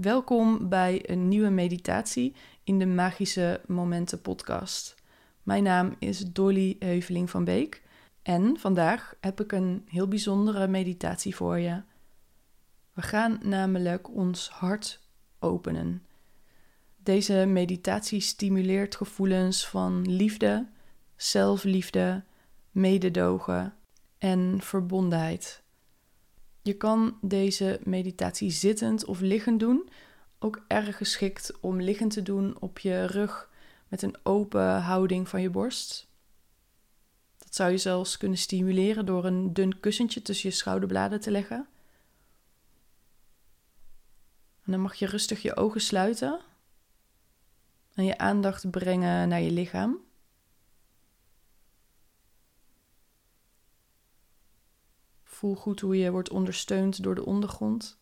Welkom bij een nieuwe meditatie in de Magische Momenten podcast. Mijn naam is Dolly Heuveling van Beek en vandaag heb ik een heel bijzondere meditatie voor je. We gaan namelijk ons hart openen. Deze meditatie stimuleert gevoelens van liefde, zelfliefde, mededogen en verbondenheid. Je kan deze meditatie zittend of liggend doen. Ook erg geschikt om liggend te doen op je rug met een open houding van je borst. Dat zou je zelfs kunnen stimuleren door een dun kussentje tussen je schouderbladen te leggen. En dan mag je rustig je ogen sluiten en je aandacht brengen naar je lichaam. Voel goed hoe je wordt ondersteund door de ondergrond.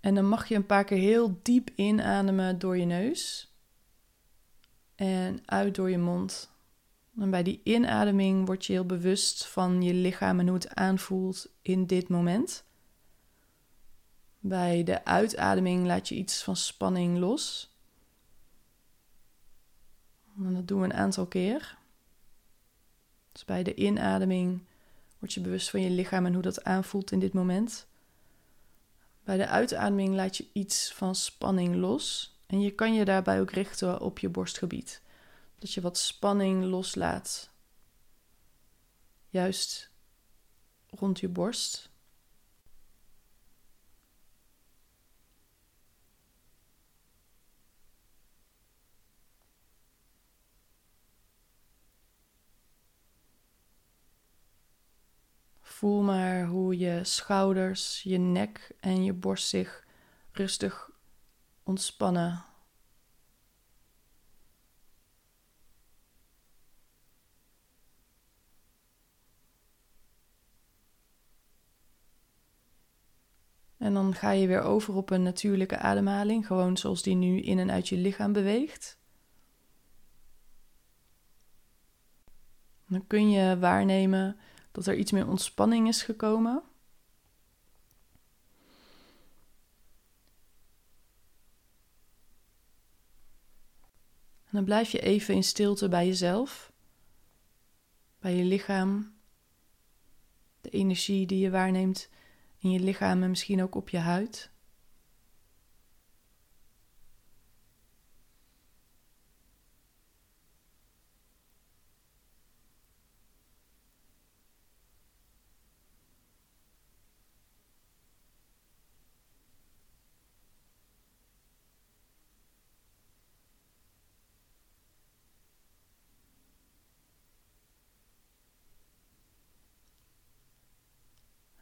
En dan mag je een paar keer heel diep inademen door je neus en uit door je mond. En bij die inademing word je heel bewust van je lichaam en hoe het aanvoelt in dit moment. Bij de uitademing laat je iets van spanning los. En dat doen we een aantal keer. Dus bij de inademing word je bewust van je lichaam en hoe dat aanvoelt in dit moment. Bij de uitademing laat je iets van spanning los. En je kan je daarbij ook richten op je borstgebied. Dat je wat spanning loslaat. Juist rond je borst. Voel maar hoe je schouders, je nek en je borst zich rustig ontspannen. En dan ga je weer over op een natuurlijke ademhaling, gewoon zoals die nu in en uit je lichaam beweegt. Dan kun je waarnemen dat er iets meer ontspanning is gekomen. En dan blijf je even in stilte bij jezelf, bij je lichaam, de energie die je waarneemt in je lichaam en misschien ook op je huid.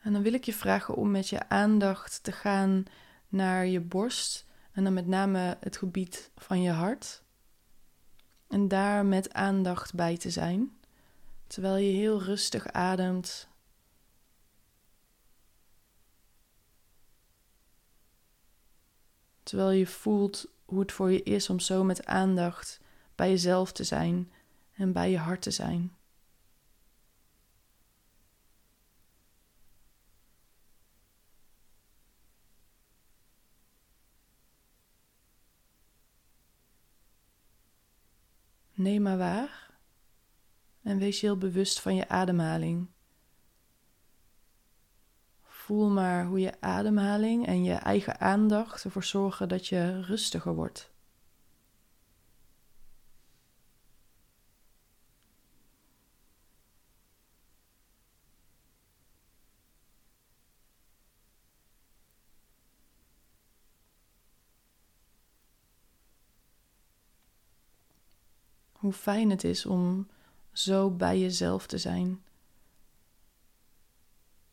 En dan wil ik je vragen om met je aandacht te gaan naar je borst en dan met name het gebied van je hart. En daar met aandacht bij te zijn, terwijl je heel rustig ademt. Terwijl je voelt hoe het voor je is om zo met aandacht bij jezelf te zijn en bij je hart te zijn. Neem maar waar en wees heel bewust van je ademhaling. Voel maar hoe je ademhaling en je eigen aandacht ervoor zorgen dat je rustiger wordt. Hoe fijn het is om zo bij jezelf te zijn.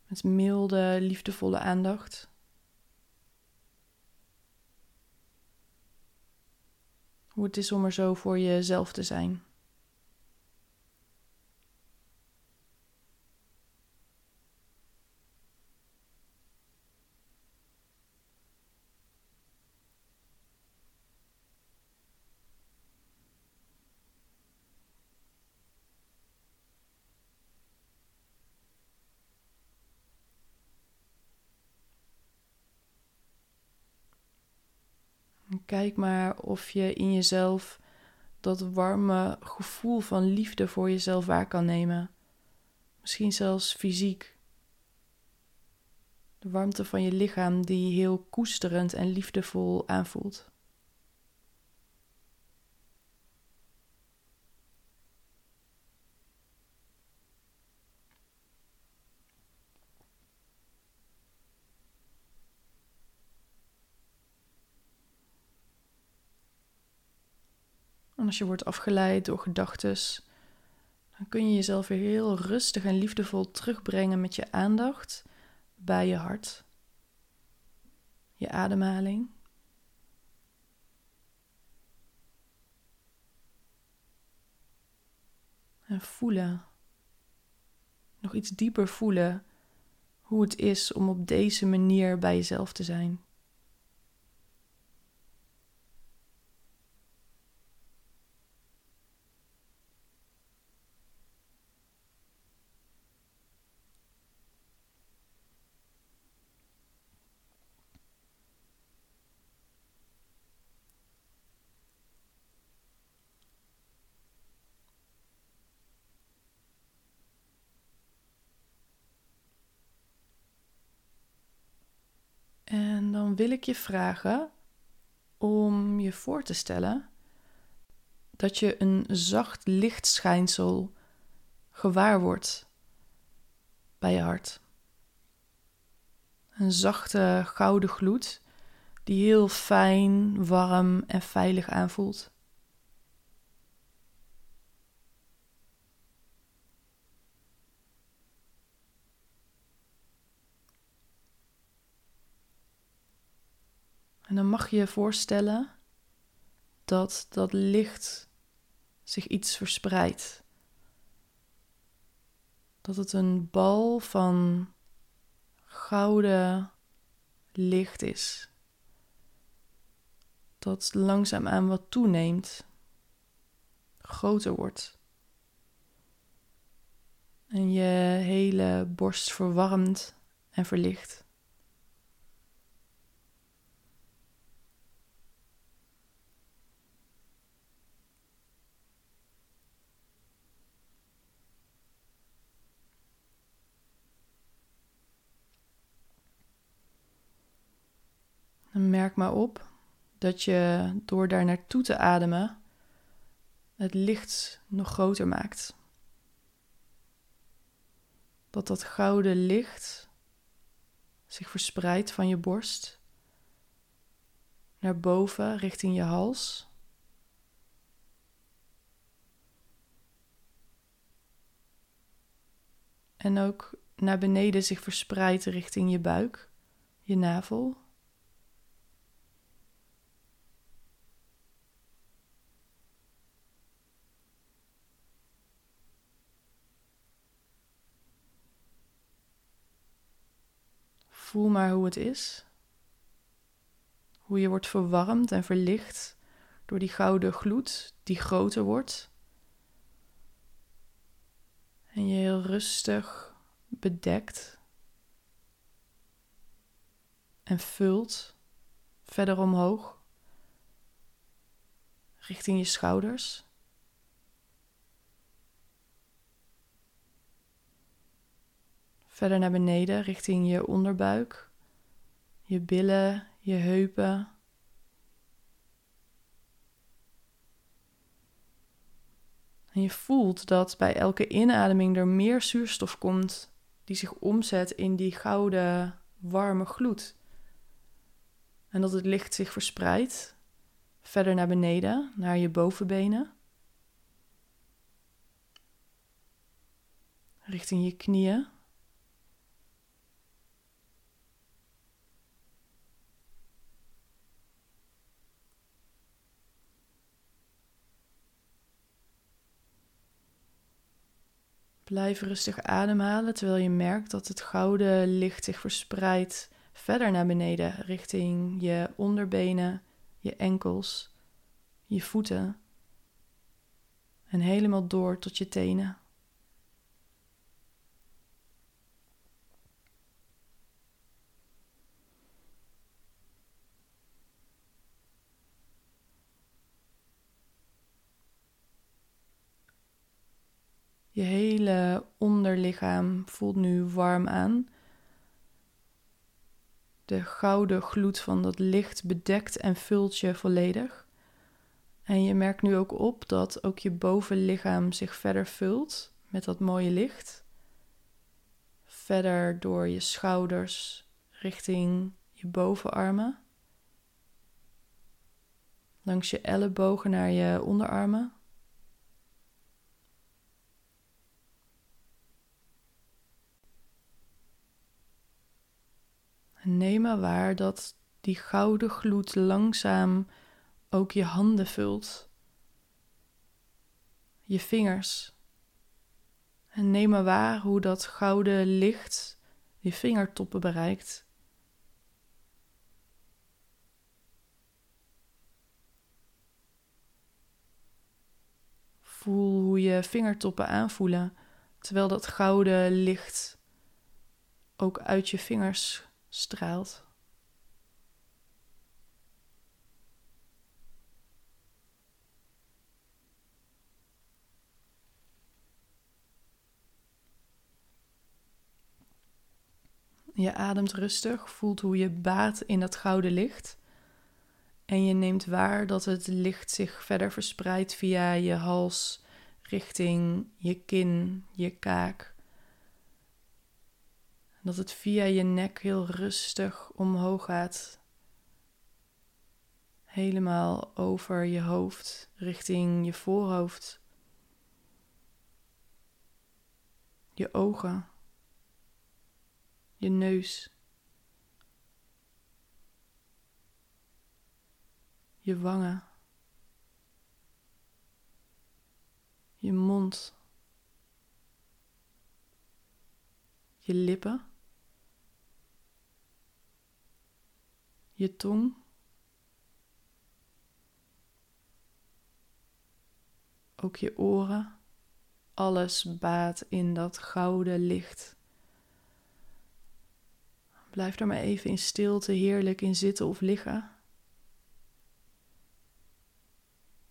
Met milde, liefdevolle aandacht. Hoe het is om er zo voor jezelf te zijn. Kijk maar of je in jezelf dat warme gevoel van liefde voor jezelf waar kan nemen. Misschien zelfs fysiek. De warmte van je lichaam die heel koesterend en liefdevol aanvoelt. En als je wordt afgeleid door gedachten, dan kun je jezelf weer heel rustig en liefdevol terugbrengen met je aandacht bij je hart, je ademhaling. En voelen, nog iets dieper voelen hoe het is om op deze manier bij jezelf te zijn. En wil ik je vragen om je voor te stellen dat je een zacht lichtschijnsel gewaar wordt bij je hart. Een zachte gouden gloed die heel fijn, warm en veilig aanvoelt. En dan mag je je voorstellen dat dat licht zich iets verspreidt. Dat het een bal van gouden licht is. Dat langzaamaan wat toeneemt, groter wordt. En je hele borst verwarmt en verlicht. En merk maar op dat je door daar naartoe te ademen het licht nog groter maakt. Dat dat gouden licht zich verspreidt van je borst naar boven richting je hals. En ook naar beneden zich verspreidt richting je buik, je navel. Voel maar hoe het is. Hoe je wordt verwarmd en verlicht door die gouden gloed die groter wordt. En je heel rustig bedekt en vult verder omhoog richting je schouders. Verder naar beneden richting je onderbuik, je billen, je heupen. En je voelt dat bij elke inademing er meer zuurstof komt die zich omzet in die gouden warme gloed. En dat het licht zich verspreidt verder naar beneden, naar je bovenbenen. Richting je knieën. Blijf rustig ademhalen terwijl je merkt dat het gouden licht zich verspreidt verder naar beneden richting je onderbenen, je enkels, je voeten en helemaal door tot je tenen. Je hele onderlichaam voelt nu warm aan. De gouden gloed van dat licht bedekt en vult je volledig. En je merkt nu ook op dat ook je bovenlichaam zich verder vult met dat mooie licht. Verder door je schouders richting je bovenarmen. Langs je ellebogen naar je onderarmen. Neem maar waar dat die gouden gloed langzaam ook je handen vult. Je vingers. En neem maar waar hoe dat gouden licht je vingertoppen bereikt. Voel hoe je vingertoppen aanvoelen terwijl dat gouden licht ook uit je vingers straalt. Je ademt rustig, voelt hoe je baat in dat gouden licht. En je neemt waar dat het licht zich verder verspreidt via je hals richting je kin, je kaak. Dat het via je nek heel rustig omhoog gaat. Helemaal over je hoofd, richting je voorhoofd. Je ogen. Je neus, je wangen, je mond, je lippen, je tong. Ook je oren, alles baat in dat gouden licht. Blijf er maar even in stilte heerlijk in zitten of liggen.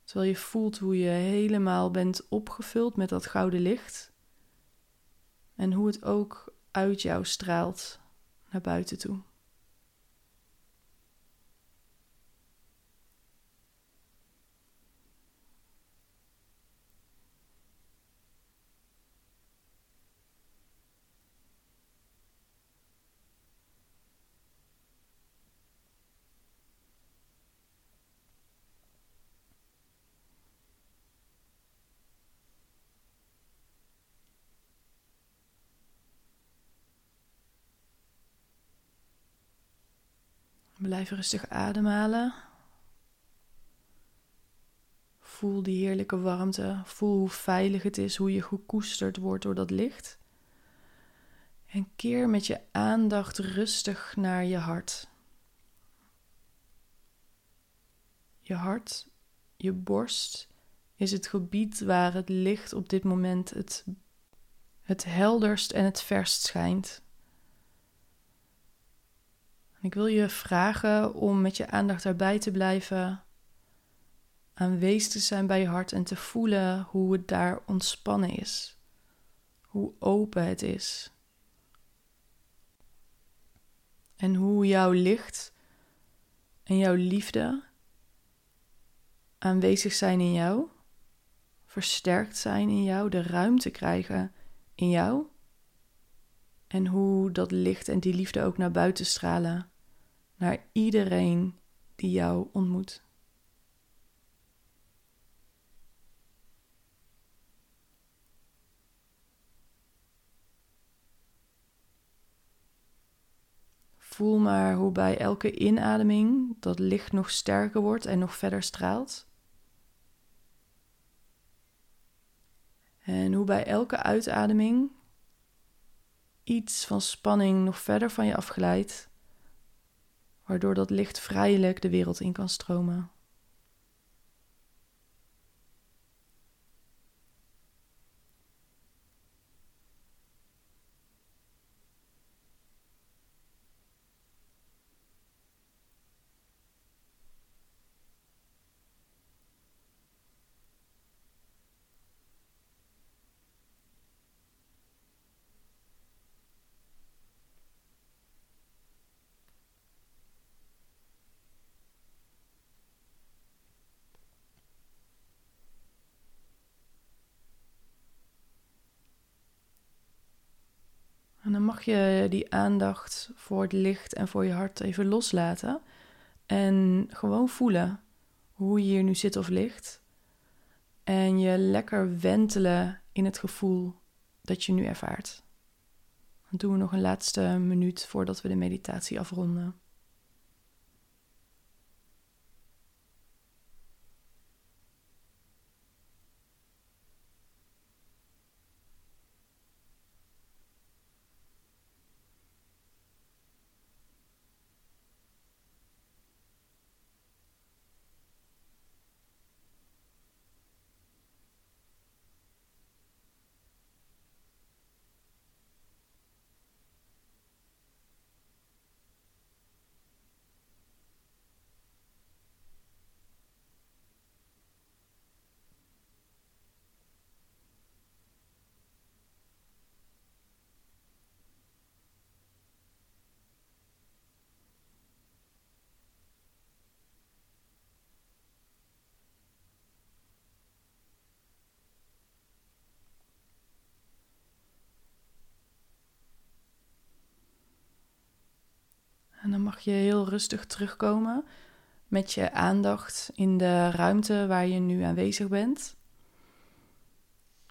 Terwijl je voelt hoe je helemaal bent opgevuld met dat gouden licht. En hoe het ook uit jou straalt naar buiten toe. Blijf rustig ademhalen. Voel die heerlijke warmte. Voel hoe veilig het is, hoe je gekoesterd wordt door dat licht. En keer met je aandacht rustig naar je hart. Je hart, je borst, is het gebied waar het licht op dit moment het, het helderst en het verst schijnt. Ik wil je vragen om met je aandacht daarbij te blijven, aanwezig te zijn bij je hart en te voelen hoe het daar ontspannen is, hoe open het is. En hoe jouw licht en jouw liefde aanwezig zijn in jou, versterkt zijn in jou, de ruimte krijgen in jou. En hoe dat licht en die liefde ook naar buiten stralen naar iedereen die jou ontmoet. Voel maar hoe bij elke inademing dat licht nog sterker wordt en nog verder straalt. En hoe bij elke uitademing iets van spanning nog verder van je afglijdt waardoor dat licht vrijelijk de wereld in kan stromen. Mag je die aandacht voor het licht en voor je hart even loslaten. En gewoon voelen hoe je hier nu zit of ligt. En je lekker wentelen in het gevoel dat je nu ervaart. Dan doen we nog een laatste minuut voordat we de meditatie afronden. Dan mag je heel rustig terugkomen met je aandacht in de ruimte waar je nu aanwezig bent.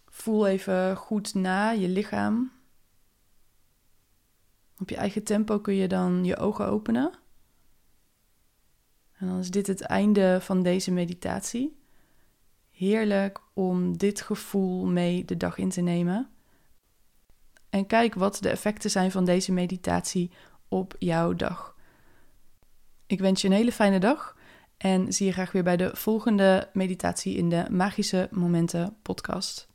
Voel even goed na je lichaam. Op je eigen tempo kun je dan je ogen openen. En dan is dit het einde van deze meditatie. Heerlijk om dit gevoel mee de dag in te nemen. En kijk wat de effecten zijn van deze meditatie op jouw dag. Ik wens je een hele fijne dag en zie je graag weer bij de volgende meditatie in de Magische Momenten podcast.